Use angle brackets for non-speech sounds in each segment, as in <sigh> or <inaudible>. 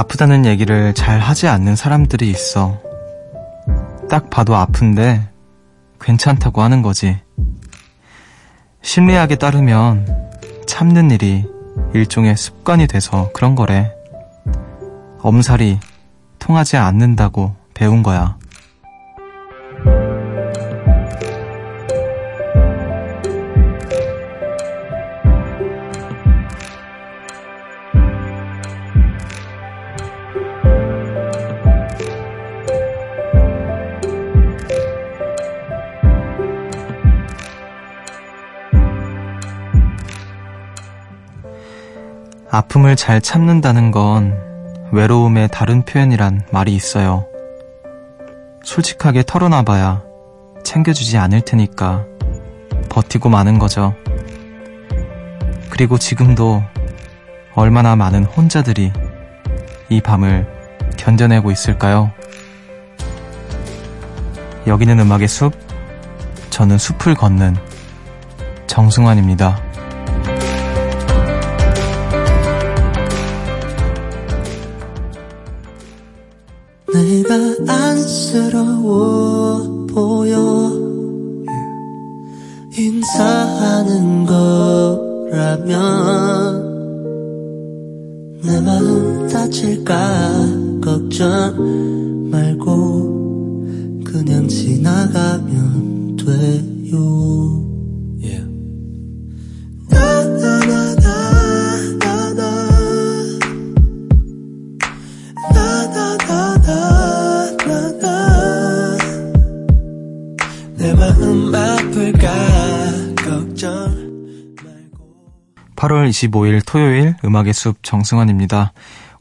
아프다는 얘기를 잘 하지 않는 사람들이 있어. 딱 봐도 아픈데 괜찮다고 하는 거지. 심리학에 따르면 참는 일이 일종의 습관이 돼서 그런 거래. 엄살이 통하지 않는다고 배운 거야. 아픔을 잘 참는다는 건 외로움의 다른 표현이란 말이 있어요. 솔직하게 털어놔봐야 챙겨주지 않을 테니까 버티고 마는 거죠. 그리고 지금도 얼마나 많은 혼자들이 이 밤을 견뎌내고 있을까요? 여기는 음악의 숲, 저는 숲을 걷는 정승환입니다. 내 마음 다칠까 걱정 말고 그냥 지나가면 돼요 8월 25일 토요일 음악의 숲 정승환입니다.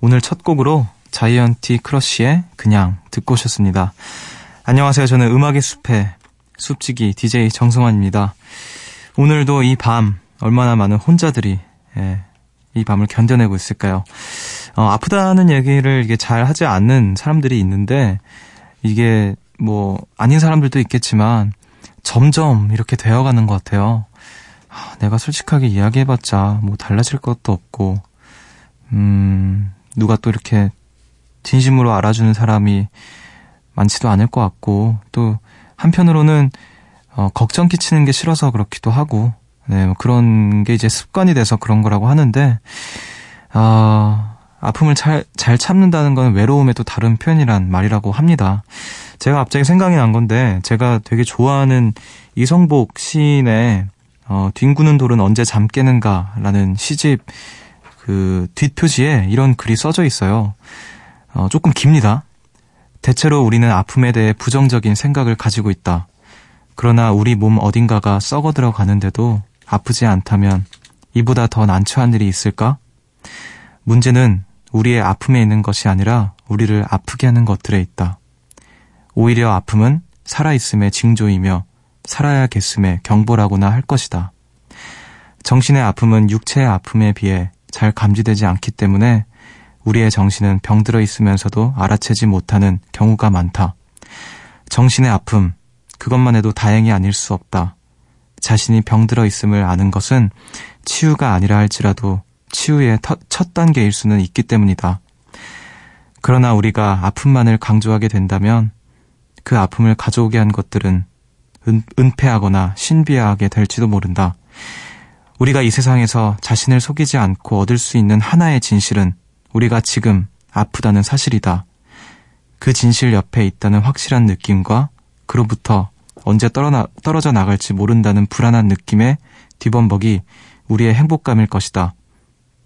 오늘 첫 곡으로 자이언티 크러쉬의 그냥 듣고 오셨습니다. 안녕하세요. 저는 음악의 숲의 숲지기 DJ 정승환입니다. 오늘도 이 밤 얼마나 많은 혼자들이 예, 이 밤을 견뎌내고 있을까요? 어, 아프다는 얘기를 이게 잘 하지 않는 사람들이 있는데 이게 뭐 아닌 사람들도 있겠지만 점점 이렇게 되어가는 것 같아요. 아, 내가 솔직하게 이야기해봤자 뭐 달라질 것도 없고, 음, 누가 또 이렇게 진심으로 알아주는 사람이 많지도 않을 것 같고, 또 한편으로는 어, 걱정 끼치는 게 싫어서 그렇기도 하고, 네, 뭐 그런 게 이제 습관이 돼서 그런 거라고 하는데, 아, 아픔을 잘, 잘 참는다는 건 외로움의 또 다른 표현이란 말이라고 합니다. 제가 갑자기 생각이 난 건데, 제가 되게 좋아하는 이성복 시인의 어, 뒹구는 돌은 언제 잠 깨는가 라는 시집 그 뒷표지에 이런 글이 써져 있어요. 어, 조금 깁니다. 대체로 우리는 아픔에 대해 부정적인 생각을 가지고 있다. 그러나 우리 몸 어딘가가 썩어 들어가는데도 아프지 않다면 이보다 더 난처한 일이 있을까? 문제는 우리의 아픔에 있는 것이 아니라 우리를 아프게 하는 것들에 있다. 오히려 아픔은 살아있음의 징조이며 살아야겠음의 경보라고나 할 것이다. 정신의 아픔은 육체의 아픔에 비해 잘 감지되지 않기 때문에 우리의 정신은 병들어 있으면서도 알아채지 못하는 경우가 많다. 정신의 아픔, 그것만 해도 다행이 아닐 수 없다. 자신이 병들어 있음을 아는 것은 치유가 아니라 할지라도 치유의 첫 단계일 수는 있기 때문이다. 그러나 우리가 아픔만을 강조하게 된다면 그 아픔을 가져오게 한 것들은 은, 은폐하거나 신비하게 될지도 모른다. 우리가 이 세상에서 자신을 속이지 않고 얻을 수 있는 하나의 진실은 우리가 지금 아프다는 사실이다. 그 진실 옆에 있다는 확실한 느낌과 그로부터 언제 떨어나, 떨어져 나갈지 모른다는 불안한 느낌의 뒤범벅이 우리의 행복감일 것이다.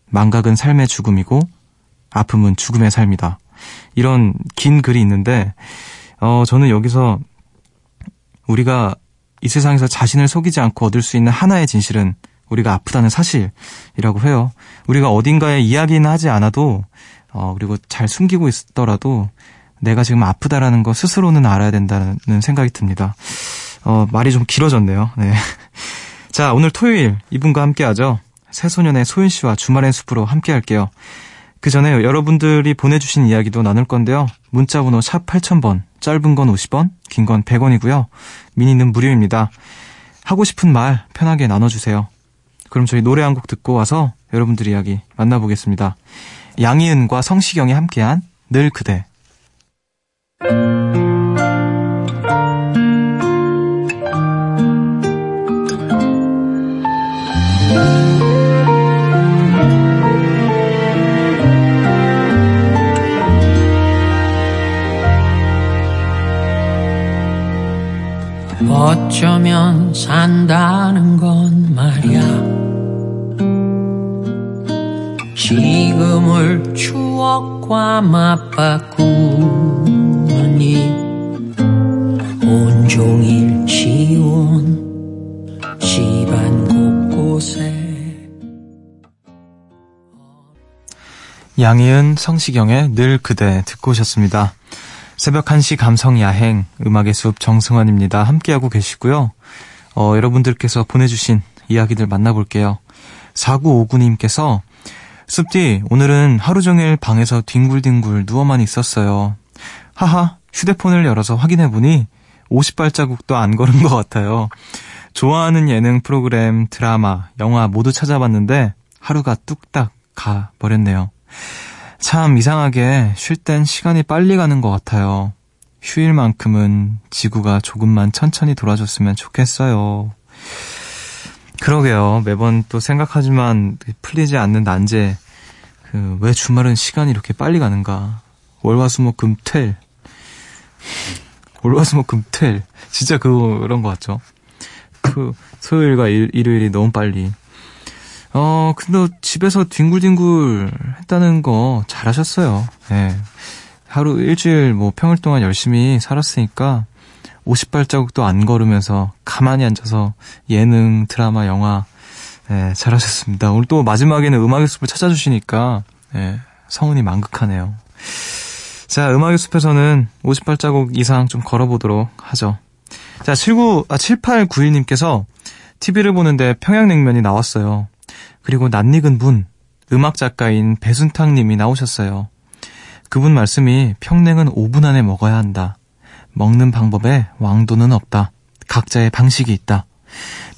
망각은 삶의 죽음이고 아픔은 죽음의 삶이다. 이런 긴 글이 있는데 어, 저는 여기서 우리가 이 세상에서 자신을 속이지 않고 얻을 수 있는 하나의 진실은 우리가 아프다는 사실이라고 해요. 우리가 어딘가에 이야기는 하지 않아도, 어, 그리고 잘 숨기고 있더라도 내가 지금 아프다라는 거 스스로는 알아야 된다는 생각이 듭니다. 어, 말이 좀 길어졌네요. 네. <laughs> 자, 오늘 토요일 이분과 함께 하죠. 새소년의 소윤 씨와 주말의 숲으로 함께 할게요. 그 전에 여러분들이 보내주신 이야기도 나눌 건데요. 문자번호 샵 8000번, 짧은 건 50원, 긴 건 100원이고요. 미니는 무료입니다. 하고 싶은 말 편하게 나눠주세요. 그럼 저희 노래 한 곡 듣고 와서 여러분들 이야기 만나보겠습니다. 양희은과 성시경이 함께한 늘 그대. 어쩌면 산다는 건 말이야 지금을 추억과 맞바꾸느니 온종일 지운 집안 곳곳에 양희은, 성시경의 늘 그대 듣고 오셨습니다. 새벽 1시 감성 야행 음악의 숲 정승환입니다. 함께하고 계시고요. 어, 여러분들께서 보내주신 이야기들 만나볼게요. 4959님께서 숲디 오늘은 하루 종일 방에서 뒹굴뒹굴 누워만 있었어요. 하하 휴대폰을 열어서 확인해보니 50발자국도 안 걸은 것 같아요. 좋아하는 예능 프로그램, 드라마, 영화 모두 찾아봤는데 하루가 뚝딱 가버렸네요. 참 이상하게 쉴 땐 시간이 빨리 가는 것 같아요. 휴일만큼은 지구가 조금만 천천히 돌아줬으면 좋겠어요. 그러게요. 매번 또 생각하지만 풀리지 않는 난제. 그, 왜 주말은 시간이 이렇게 빨리 가는가. 월화수목금퇴. 월화수목금퇴. 진짜 그런 것 같죠. 그, 토요일과 일, 일요일이 너무 빨리. 어, 근데 집에서 뒹굴뒹굴 했다는 거 잘하셨어요. 예. 네. 하루 일주일 뭐 평일 동안 열심히 살았으니까 50발자국도 안 걸으면서 가만히 앉아서 예능, 드라마, 영화 예, 잘하셨습니다. 오늘 또 마지막에는 음악의 숲을 찾아주시니까 예, 성은이 만극하네요. 자, 음악의 숲에서는 50발자국 이상 좀 걸어보도록 하죠. 자, 79, 아, 7891님께서 TV를 보는데 평양냉면이 나왔어요. 그리고 낯익은 분, 음악 작가인 배순탁 님이 나오셨어요. 그분 말씀이 평냉은 5분 안에 먹어야 한다. 먹는 방법에 왕도는 없다. 각자의 방식이 있다.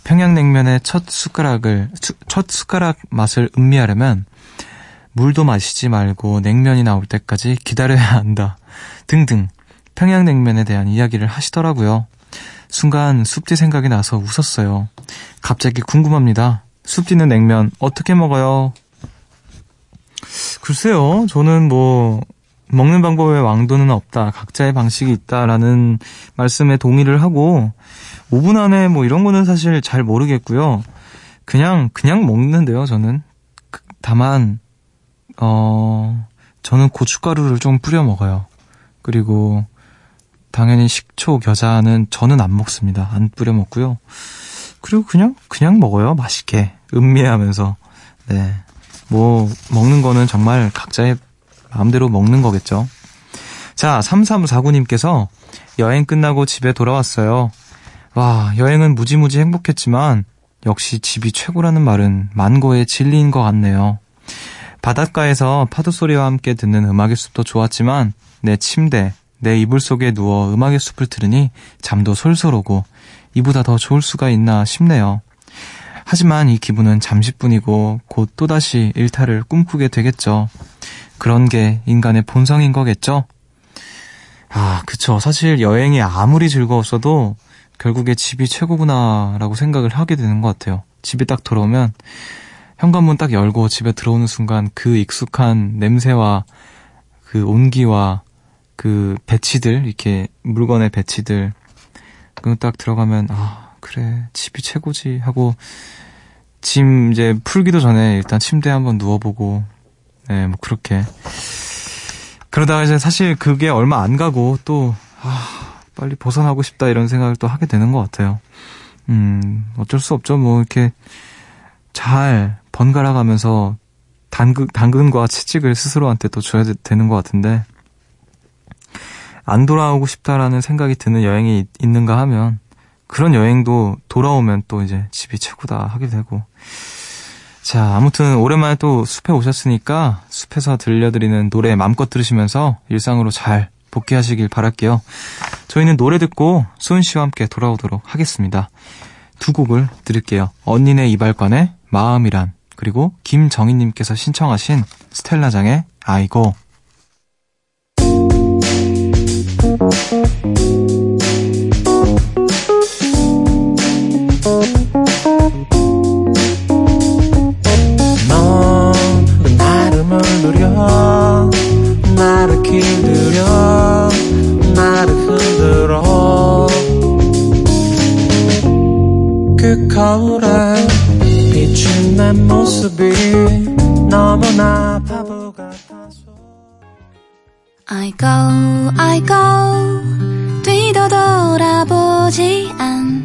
평양냉면의 첫 숟가락을, 첫 숟가락 맛을 음미하려면 물도 마시지 말고 냉면이 나올 때까지 기다려야 한다. 등등 평양냉면에 대한 이야기를 하시더라고요. 순간 숲지 생각이 나서 웃었어요. 갑자기 궁금합니다. 숲지는 냉면 어떻게 먹어요? 글쎄요, 저는 뭐 먹는 방법에 왕도는 없다. 각자의 방식이 있다라는 말씀에 동의를 하고 5분 안에 뭐 이런 거는 사실 잘 모르겠고요. 그냥 그냥 먹는데요, 저는. 그, 다만 어 저는 고춧가루를 좀 뿌려 먹어요. 그리고 당연히 식초, 겨자는 저는 안 먹습니다. 안 뿌려 먹고요. 그리고 그냥 그냥 먹어요. 맛있게. 음미하면서. 네. 뭐 먹는 거는 정말 각자의 마음대로 먹는 거겠죠. 자, 3349님께서 여행 끝나고 집에 돌아왔어요. 와, 여행은 무지무지 행복했지만 역시 집이 최고라는 말은 만고의 진리인 것 같네요. 바닷가에서 파도 소리와 함께 듣는 음악의 숲도 좋았지만 내 침대, 내 이불 속에 누워 음악의 숲을 들으니 잠도 솔솔 오고 이보다 더 좋을 수가 있나 싶네요. 하지만 이 기분은 잠시뿐이고 곧 또다시 일탈을 꿈꾸게 되겠죠. 그런 게 인간의 본성인 거겠죠? 아, 그쵸. 사실 여행이 아무리 즐거웠어도 결국에 집이 최고구나라고 생각을 하게 되는 것 같아요. 집에 딱 들어오면 현관문 딱 열고 집에 들어오는 순간 그 익숙한 냄새와 그 온기와 그 배치들, 이렇게 물건의 배치들, 딱 들어가면, 아, 그래, 집이 최고지 하고, 짐 이제 풀기도 전에 일단 침대에 한번 누워보고, 네, 뭐 그렇게. 그러다가 이제 사실 그게 얼마 안 가고 또, 아, 빨리 벗어나고 싶다 이런 생각을 또 하게 되는 것 같아요. 음, 어쩔 수 없죠. 뭐 이렇게 잘 번갈아 가면서 당근, 당근과 채찍을 스스로한테 또 줘야 되 는 것 같은데, 안 돌아오고 싶다라는 생각이 드는 여행이 있는가 하면, 그런 여행도 돌아오면 또 이제 집이 최고다 하게 되고, 자, 아무튼 오랜만에 또 숲에 오셨으니까 숲에서 들려드리는 노래 마음껏 들으시면서 일상으로 잘 복귀하시길 바랄게요. 저희는 노래 듣고 소은 씨와 함께 돌아오도록 하겠습니다. 두 곡을 들을게요. 언니네 이발관의 마음이란 그리고 김정희님께서 신청하신 스텔라장의 아이고. 거울에 비춘 내 모습이 너무나 I go, I go, 뒤도 돌아보지 않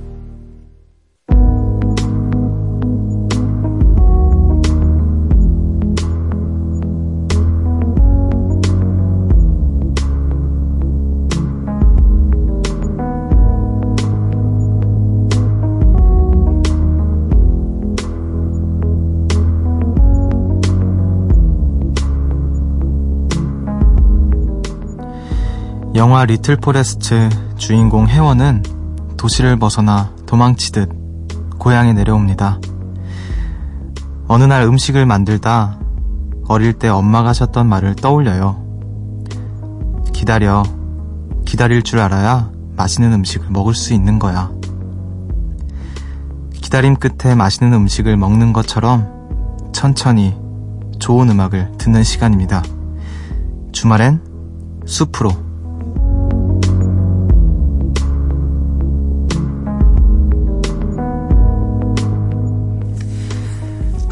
영화 리틀 포레스트 주인공 혜원은 도시를 벗어나 도망치듯 고향에 내려옵니다. 어느 날 음식을 만들다 어릴 때 엄마가 하셨던 말을 떠올려요. 기다려. 기다릴 줄 알아야 맛있는 음식을 먹을 수 있는 거야. 기다림 끝에 맛있는 음식을 먹는 것처럼 천천히 좋은 음악을 듣는 시간입니다. 주말엔 숲으로.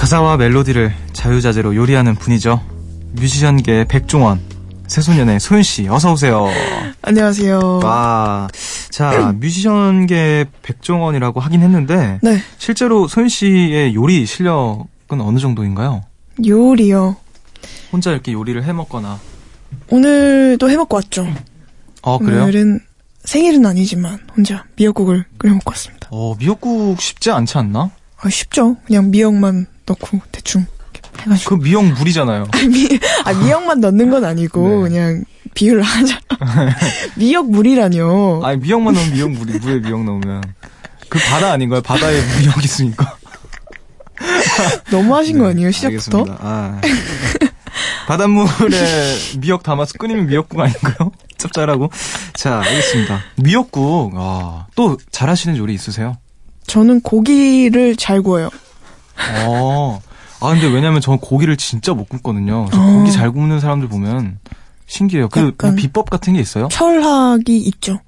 가사와 멜로디를 자유자재로 요리하는 분이죠. 뮤지션계의 백종원, 새소년의 소윤씨, 어서오세요. 안녕하세요. 와. 자, <clears throat> 뮤지션계 백종원이라고 하긴 했는데, 네, 실제로 소윤씨의 요리 실력은 어느 정도인가요? 요리요. 혼자 이렇게 요리를 해 먹거나. 오늘도 해 먹고 왔죠. 어, 그래요? 오늘은 생일은 아니지만 혼자 미역국을 끓여 먹고 왔습니다. 어, 미역국 쉽지 않지 않나? 아, 쉽죠. 그냥 미역만 넣고 대충 해가지고. 그 미역 물이잖아요. <laughs> 미, 아, 미역만 넣는 건 아니고 <laughs> 네. 그냥 비율을 하자. <laughs> 미역 물이라뇨. 아니, 미역만 넣으면 미역 물이, 물에 미역 넣으면. 그 바다 아닌가요? 바다에 미역 있으니까. 너무 하신 네, 거 아니에요? 시작부터? 아. 바닷물에 미역 담아서 끓이면 미역국 아닌가요? 짭짤하고. 자, 알겠습니다. 미역국, 아, 또 잘하시는 요리 있으세요? 저는 고기를 잘 구워요. 어. 아, 근데 왜냐면 저는 고기를 진짜 못 굽거든요. 그래서 어. 고기 잘 굽는 사람들 보면 신기해요. 그, 뭐 비법 같은 게 있어요? 철학이 있죠.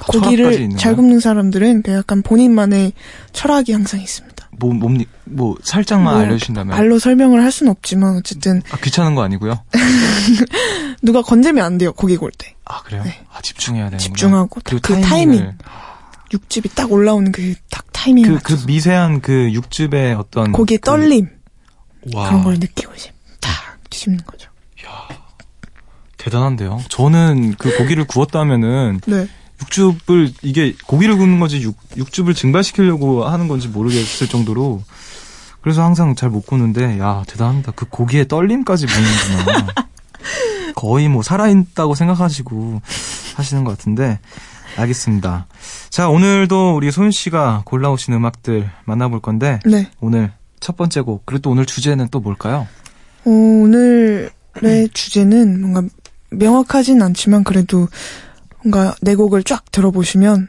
철학까지 고기를 잘? 굽는 사람들은 그 약간 본인만의 철학이 항상 있습니다. 뭐, 뭐, 뭐, 살짝만 뭐, 알려주신다면. 말로 설명을 할 수는 없지만 어쨌든 아, 귀찮은 거 아니고요? <laughs> 누가 건들면 안 돼요 고기 구울 때 아, 그래요? 네. 아, 집중해야 되는 집중하고 그리고 그 타이밍을- 타이밍 육즙이 딱 올라오는 그 딱 타이밍 그, 을그 미세한 그 육즙의 어떤. 고기의 그- 떨림 와. 그런 걸 느끼고 이제 딱 씹는 거죠. 대단한데요. 저는 그 고기를 구웠다면은 <laughs> 네. 육즙을 이게 고기를 굽는 건지 육, 육즙을 증발시키려고 하는 건지 모르겠을 정도로 그래서 항상 잘못 굽는데 야 대단합니다. 그 고기의 떨림까지 보는구나. <laughs> 거의 뭐 살아있다고 생각하시고 하시는 것 같은데 알겠습니다. 자 오늘도 우리 소윤 씨가 골라오신 음악들 만나볼 건데 네. 오늘 첫 번째 곡 그리고 또 오늘 주제는 또 뭘까요? 어, 오늘의 <clears throat> 주제는 뭔가 명확하진 않지만 그래도 뭔가 네 곡을 쫙 들어보시면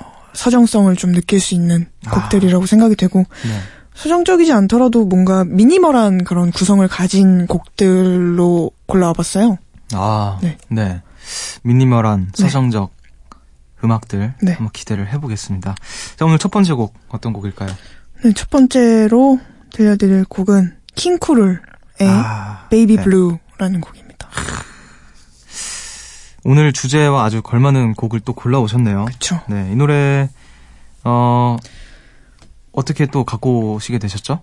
어, 서정성을 좀 느낄 수 있는 아. 곡들이라고 생각이 되고 네. 서정적이지 않더라도 뭔가 미니멀한 그런 구성을 가진 곡들로 골라와봤어요. 아, 네. 네. 미니멀한 서정적 음악들 네. 한번 기대를 해보겠습니다. 자, 오늘 첫 번째 곡 어떤 곡일까요? 네, 첫 번째로 들려드릴 곡은 킹 크룰의 아, Baby 네. Blue라는 곡입니다. 오늘 주제와 아주 걸맞는 곡을 또 골라오셨네요. 그쵸. 네, 이 노래 어 어떻게 또 갖고 오시게 되셨죠?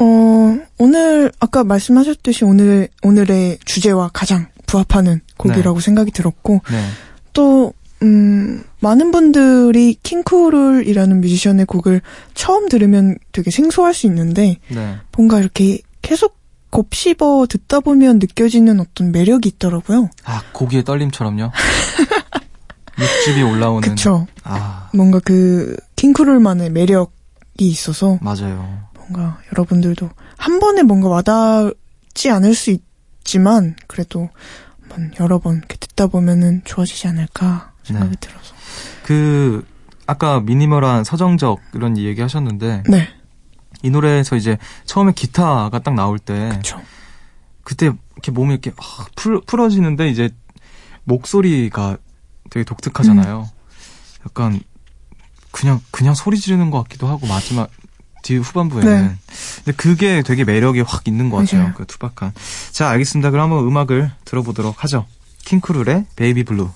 어, 오늘, 아까 말씀하셨듯이 오늘, 오늘의 주제와 가장 부합하는 곡이라고 생각이 들었고, 네, 또, 음, 많은 분들이 킹 크룰이라는 뮤지션의 곡을 처음 들으면 되게 생소할 수 있는데, 네, 뭔가 이렇게 계속 곱씹어 듣다 보면 느껴지는 어떤 매력이 있더라고요. 아 고기의 떨림처럼요. <laughs> 육즙이 올라오는. 그쵸. 아 뭔가 그, 킹쿠룰만의 매력이 있어서, 맞아요. 뭔가 여러분들도 한 번에 뭔가 와닿지 않을 수 있지만 그래도 한번 여러 번 이렇게 듣다 보면은 좋아지지 않을까 생각이 네. 들어서 그 아까 미니멀한 서정적 이런 얘기 하셨는데 네 이 노래에서 이제 처음에 기타가 딱 나올 때 그렇죠 그때 이렇게 몸이 이렇게 아, 풀, 풀어지는데 이제 목소리가 되게 독특하잖아요. 약간 그냥 그냥 소리 지르는 것 같기도 하고 마지막 뒤 후반부에는 네. 근데 그게 되게 매력이 확 있는 것 같아요. 맞아요. 그 투박한. 자 알겠습니다. 그럼 한번 음악을 들어보도록 하죠. 킹크룰의 베이비 블루.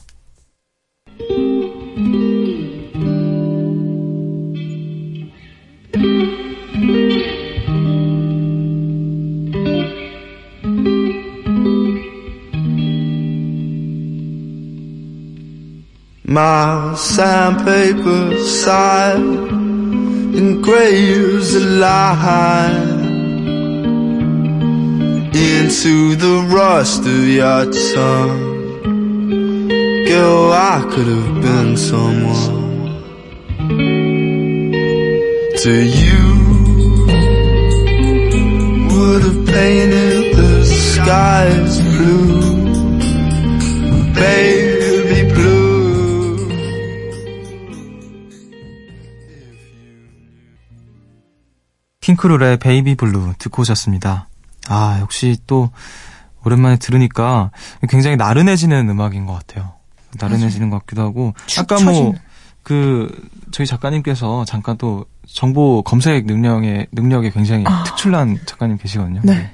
My sandpaper side engraves a line into the rust of your tongue. Girl, I could have been someone to you. Would have painted the skies blue, baby 킹 크룰의 Baby Blue 듣고 오셨습니다. 아, 역시 또 오랜만에 들으니까 굉장히 나른해지는 음악인 것 같아요. 나른해지는 것 같기도 하고. 축 아까 뭐. 그, 저희 작가님께서 잠깐 또 정보 검색 능력에, 능력에 굉장히 아. 특출난 작가님 계시거든요. 네.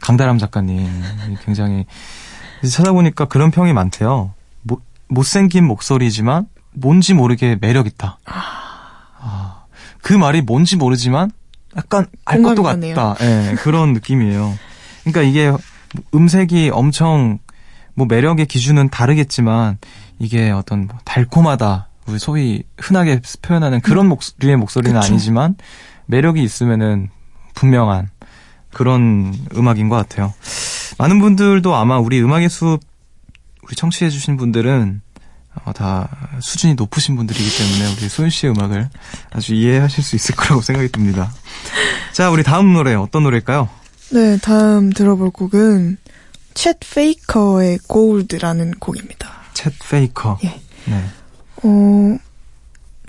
강다람 작가님. 굉장히. 찾아보니까 그런 평이 많대요. 못, 못생긴 목소리지만 뭔지 모르게 매력 있다. 아, 그 말이 뭔지 모르지만 약간 알 것도 공감이 같다. 예, 그런 느낌이에요. 그러니까 이게 음색이 엄청 뭐 매력의 기준은 다르겠지만 이게 어떤 뭐 달콤하다. 우리 소위 흔하게 표현하는 그런 목소리의 목소리는 음. 그쵸. 아니지만 매력이 있으면은 분명한 그런 음악인 것 같아요. 많은 분들도 아마 우리 음악의 숲 우리 청취해 주신 분들은 어, 다 수준이 높으신 분들이기 때문에 우리 소윤 씨의 음악을 아주 이해하실 수 있을 거라고 생각이 듭니다. 자, 우리 다음 노래 어떤 노래일까요? 네 다음 들어볼 곡은 챗 페이커의 Gold라는 곡입니다. 챗 페이커. 예. 네. 어,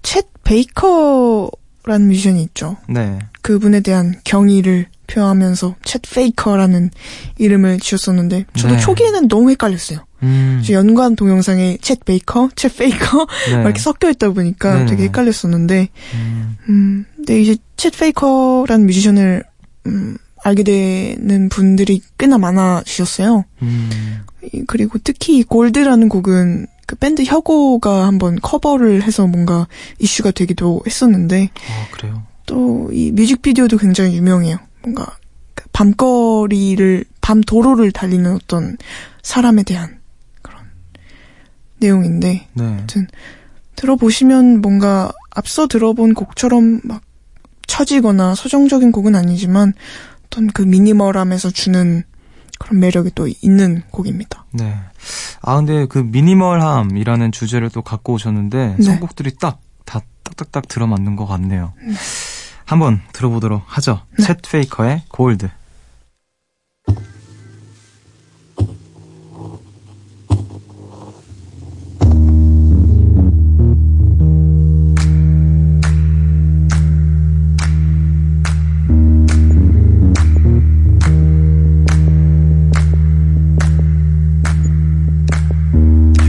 챗 베이커라는 뮤지션이 있죠. 네. 그분에 대한 경의를 표하면서 챗 페이커라는 이름을 지었었는데 저도 네. 초기에는 너무 헷갈렸어요. 음. 저 연관 동영상에 챗 베이커, 챗 페이커 <laughs> 네. 막 이렇게 섞여 있다 보니까 네네. 되게 헷갈렸었는데 음. 음, 근데 이제 챗 페이커라는 뮤지션을 음, 알게 되는 분들이 꽤나 많아지셨어요. 음. 이- 그리고 특히 이 Gold라는 곡은 그 밴드 혁오가 한번 커버를 해서 뭔가 이슈가 되기도 했었는데 아, 그래요. 또 이 뮤직비디오도 굉장히 유명해요. 뭔가 그 밤거리를 밤 도로를 달리는 어떤 사람에 대한 그런 내용인데 네. 들어보시면 뭔가 앞서 들어본 곡처럼 막 처지거나 서정적인 곡은 아니지만 어떤 그 미니멀함에서 주는 그런 매력이 또 있는 곡입니다. 네. 아, 근데 그 미니멀함이라는 주제를 또 갖고 오셨는데 네. 선곡들이 딱, 다 딱딱딱 들어맞는 것 같네요. 한번 들어보도록 하죠. 네. 챗 페이커의 골드.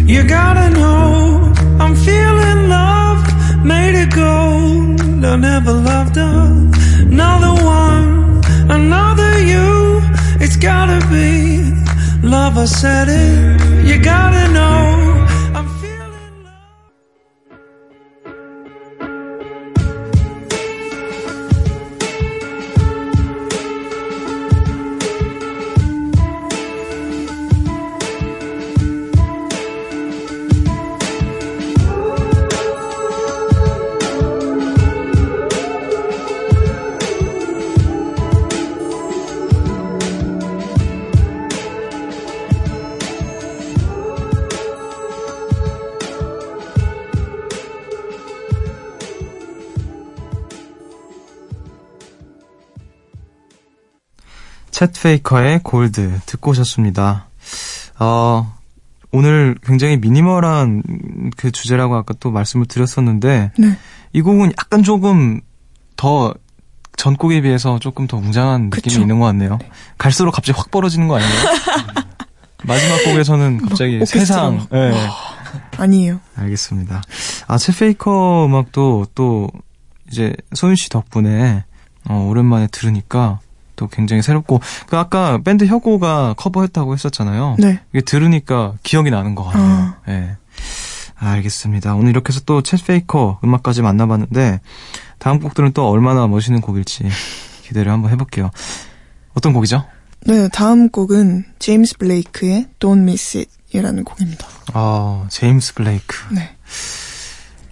You gotta know I'm feeling love made it go I never loved another one, another you. It's gotta be love. I said it. You gotta know 챗 페이커의 골드 듣고 오셨습니다. 어, 오늘 굉장히 미니멀한 그 주제라고 아까 또 말씀을 드렸었는데 네. 이 곡은 약간 조금 더 전곡에 비해서 조금 더 웅장한 느낌이. 있는 것 같네요. 갈수록 갑자기 확 벌어지는 거 아니에요? <laughs> 마지막 곡에서는 갑자기 막 세상. 예. 아니에요. 알겠습니다. 아, 챗 페이커 음악도 또 이제 소윤 씨 덕분에 어, 오랜만에 들으니까 또 굉장히 새롭고 그 아까 밴드 혁오가 커버했다고 했었잖아요. 네. 이게 들으니까 기억이 나는 것 같아요. 아. 예. 알겠습니다. 오늘 이렇게 해서 또 챗 페이커 음악까지 만나봤는데 다음 곡들은 또 얼마나 멋있는 곡일지 기대를 한번 해볼게요. 어떤 곡이죠? 네, 다음 곡은 제임스 블레이크의 Don't Miss It 이라는 곡입니다. 아, 제임스 블레이크. 네.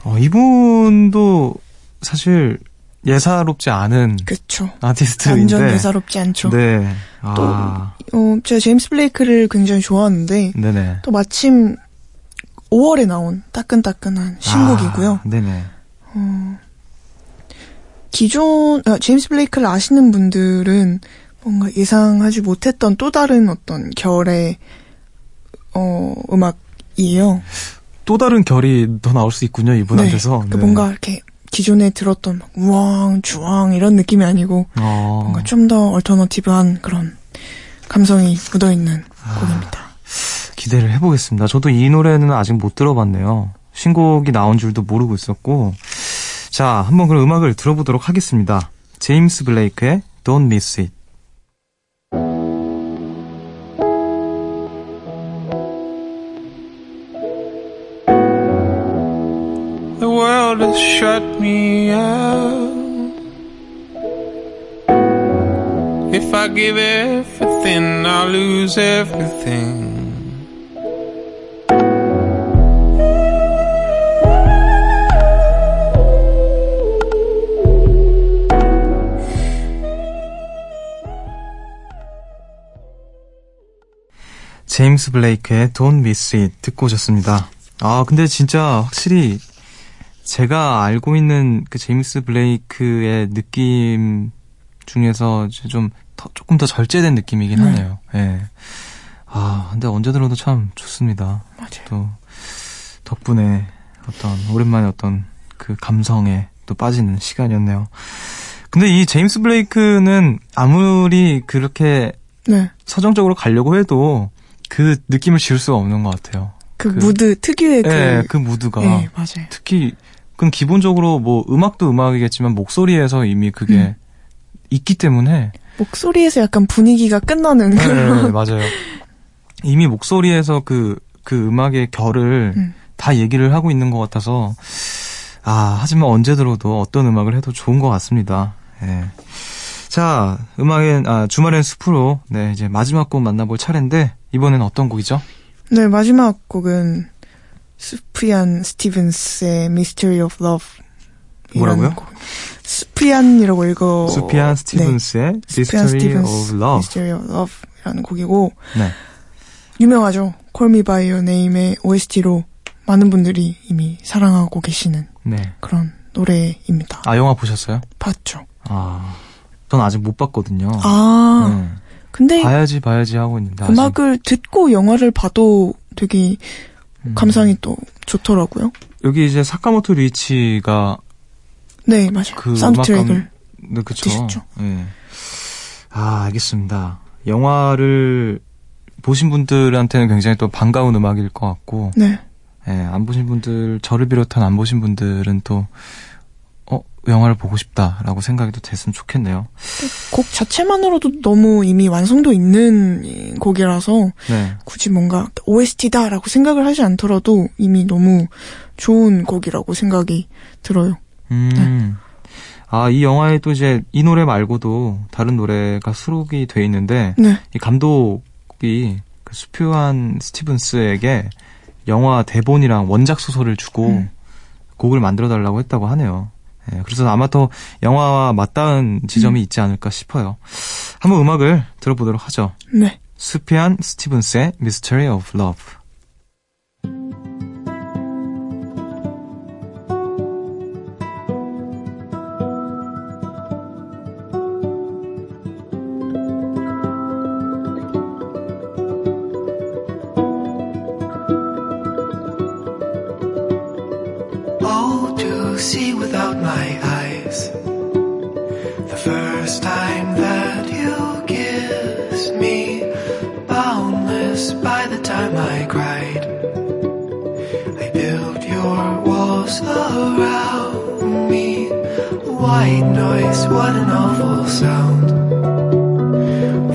어, 이분도 사실 예사롭지 않은 그쵸. 아티스트인데. 완전 예사롭지 않죠. 네. 아, 어, 제가 제임스 블레이크를 굉장히 좋아하는데, 네네. 또 마침 5월에 나온 따끈따끈한 신곡이고요. 아, 네네. 기존, 아, 제임스 블레이크를 아시는 분들은 뭔가 예상하지 못했던 또 다른 어떤 결의, 어, 음악이에요. 또 다른 결이 더 나올 수 있군요, 이분한테서. 그 뭔가 이렇게 기존에 들었던 막 우왕, 주왕 이런 느낌이 아니고, 어, 뭔가 좀 더 얼터너티브한 그런 감성이 묻어있는 곡입니다. 기대를 해보겠습니다. 저도 이 노래는 아직 못 들어봤네요. 신곡이 나온 줄도 모르고 있었고. 자, 한번 그럼 음악을 들어보도록 하겠습니다. 제임스 블레이크의 Don't Miss It. Has shut me out. If I give everything, I'll lose everything. 제임스 블레이크의 Don't Miss It 듣고 오셨습니다. 아, 근데 진짜 확실히 제가 알고 있는 그 제임스 블레이크의 느낌 중에서 좀 더, 조금 더 절제된 느낌이긴 네. 하네요. 예. 아, 근데 언제 들어도 참 좋습니다. 맞아요. 또 덕분에 어떤 오랜만에 어떤 그 감성에 또 빠지는 시간이었네요. 근데 이 제임스 블레이크는 아무리 그렇게 네. 서정적으로 가려고 해도 그 느낌을 지울 수가 없는 것 같아요. 그, 그- 무드, 특유의 그. 예, 그 무드가 네, 맞아요. 특히 그건 기본적으로 뭐 음악도 음악이겠지만 목소리에서 이미 그게 음. 있기 때문에 목소리에서 약간 분위기가 끝나는 네, 그런. 맞아요. 이미 목소리에서 그, 그 음악의 결을 음. 다 얘기를 하고 있는 것 같아서, 아, 하지만 언제 들어도 어떤 음악을 해도 좋은 것 같습니다. 예. 자, 음악엔, 아, 주말엔 숲으로, 네, 이제 마지막 곡 만나볼 차례인데, 이번엔 어떤 곡이죠? 네, 마지막 곡은 스프리안 스티븐스의 Mystery of Love. 뭐라고요? 곡. 스프리안이라고 읽어. 수피안 스티븐스의 네. 스프리안 Mystery of 스티븐스 Love. Mystery of Love이라는 곡이고 네. 유명하죠. Call Me By Your Name의 OST로 많은 분들이 이미 사랑하고 계시는 네. 그런 노래입니다. 아, 영화 보셨어요? 봤죠. 아, 전 아직 못 봤거든요. 아, 네. 근데 봐야지, 봐야지 하고 있는데. 아직. 음악을 듣고 영화를 봐도 되게 음. 감상이 또 좋더라고요. 여기 이제 사카모토 리치가 네, 맞아요. 그 사운드 트랙을. 네, 그쵸. 예. 아, 알겠습니다. 영화를 보신 분들한테는 굉장히 또 반가운 음악일 것 같고, 네. 예, 안 보신 분들, 저를 비롯한 안 보신 분들은 또, 어, 영화를 보고 싶다라고 생각이 또 됐으면 좋겠네요. 곡 자체만으로도 너무 이미 완성도 있는 이 곡이라서 네. 굳이 뭔가 OST다라고 생각을 하지 않더라도 이미 너무 좋은 곡이라고 생각이 들어요. 음. 아, 이 영화에 또 이제 이 노래 말고도 다른 노래가 수록이 돼 있는데, 네. 이 감독이 그 수표한 스티븐스에게 영화 대본이랑 원작 소설을 주고 음. 곡을 만들어 달라고 했다고 하네요. 예, 그래서 아마 더 영화와 맞닿은 지점이 있지 않을까 싶어요. 한번 음악을 들어보도록 하죠. 네. 수피안 스티븐스의 Mystery of Love. White noise, what an awful sound.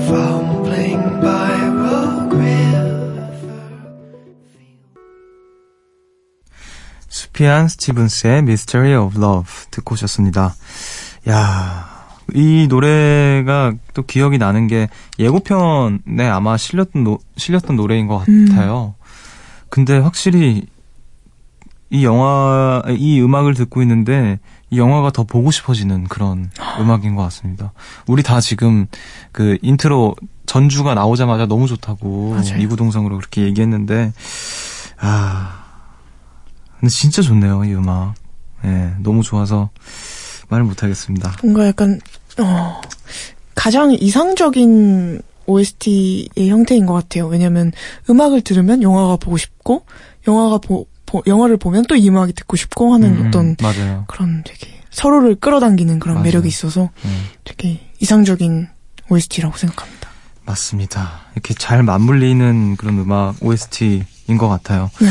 Fumbling by Rogue River. 수피안 스티븐스의 Mystery of Love 듣고 오셨습니다. 야, 이 노래가 또 기억이 나는 게 예고편에 아마 실렸던 노, 실렸던 노래인 것 같아요. 근데 확실히 이 영화 이 음악을 듣고 있는데 이 영화가 더 보고 싶어지는 그런 <gasps> 음악인 것 같습니다. 우리 다 지금 그 인트로 전주가 나오자마자 너무 좋다고 맞아요. 이구동성으로 그렇게 얘기했는데 아 근데 진짜 좋네요 이 음악. 예, 너무 좋아서 말을 못하겠습니다. 뭔가 약간 어, 가장 이상적인 OST의 형태인 것 같아요. 왜냐하면 음악을 들으면 영화가 보고 싶고 영화가 보, 보- 영화를 보면 또 이 음악이 듣고 싶고 하는 음, 어떤 맞아요. 그런 되게 서로를 끌어당기는 그런 맞아요. 매력이 있어서 음. 되게 이상적인 OST라고 생각합니다. 맞습니다. 이렇게 잘 맞물리는 그런 음악 OST인 것 같아요. 네.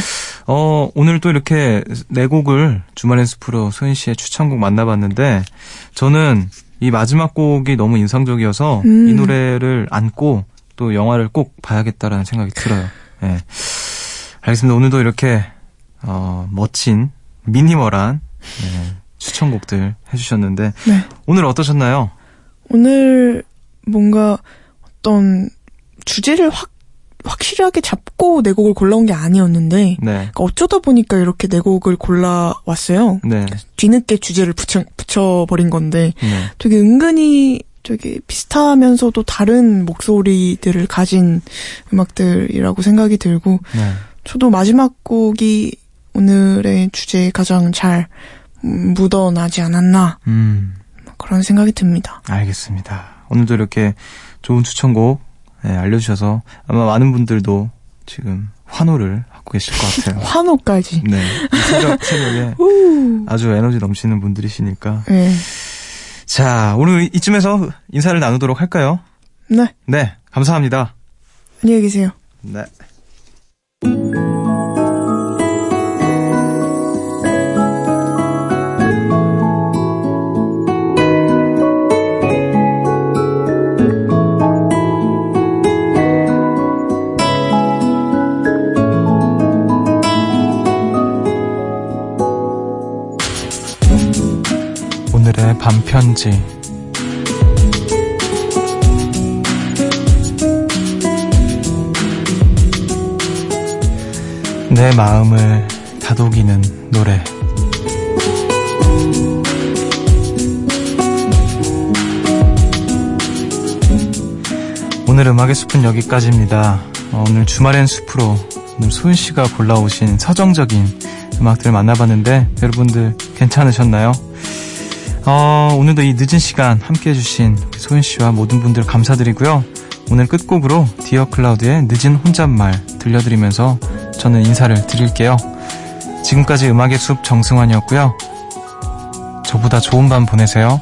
어, 오늘 또 이렇게 네 곡을 주말엔 숲으로 소연 씨의 추천곡 만나봤는데, 저는 이 마지막 곡이 너무 인상적이어서 음. 이 노래를 안고 또 영화를 꼭 봐야겠다라는 생각이 들어요. 예. 알겠습니다. 오늘도 이렇게, 어, 멋진, 미니멀한, 예, 추천곡들 해주셨는데, 네. 오늘 어떠셨나요? 오늘 뭔가 어떤 주제를 확 확실하게 잡고 네 곡을 골라온 게 아니었는데 네. 그러니까 어쩌다 보니까 이렇게 네 곡을 골라왔어요. 네. 뒤늦게 주제를 붙여, 붙여버린 건데 네. 되게 은근히 되게 비슷하면서도 다른 목소리들을 가진 음악들이라고 생각이 들고 네. 저도 마지막 곡이 오늘의 주제에 가장 잘 음, 묻어나지 않았나 음. 그런 생각이 듭니다. 알겠습니다. 오늘도 이렇게 좋은 추천곡 네, 알려주셔서 아마 많은 분들도 지금 환호를 하고 계실 것 같아요. <laughs> 환호까지. 네. 이 새벽, 새벽에 <laughs> 아주 에너지 넘치는 분들이시니까. 네. 자, 오늘 이쯤에서 인사를 나누도록 할까요? 네. 네. 감사합니다. 안녕히 계세요. 네. 밤편지. 내 마음을 다독이는 노래. 오늘 음악의 숲은 여기까지입니다. 어, 오늘 주말엔 숲으로 오늘 소윤 씨가 골라오신 서정적인 음악들을 만나봤는데 여러분들 괜찮으셨나요? 어, 오늘도 이 늦은 시간 함께 해주신 소윤 씨와 모든 분들 감사드리고요. 오늘 끝곡으로 디어 클라우드의 늦은 혼잣말 들려드리면서 저는 인사를 드릴게요. 지금까지 음악의 숲 정승환이었고요. 저보다 좋은 밤 보내세요.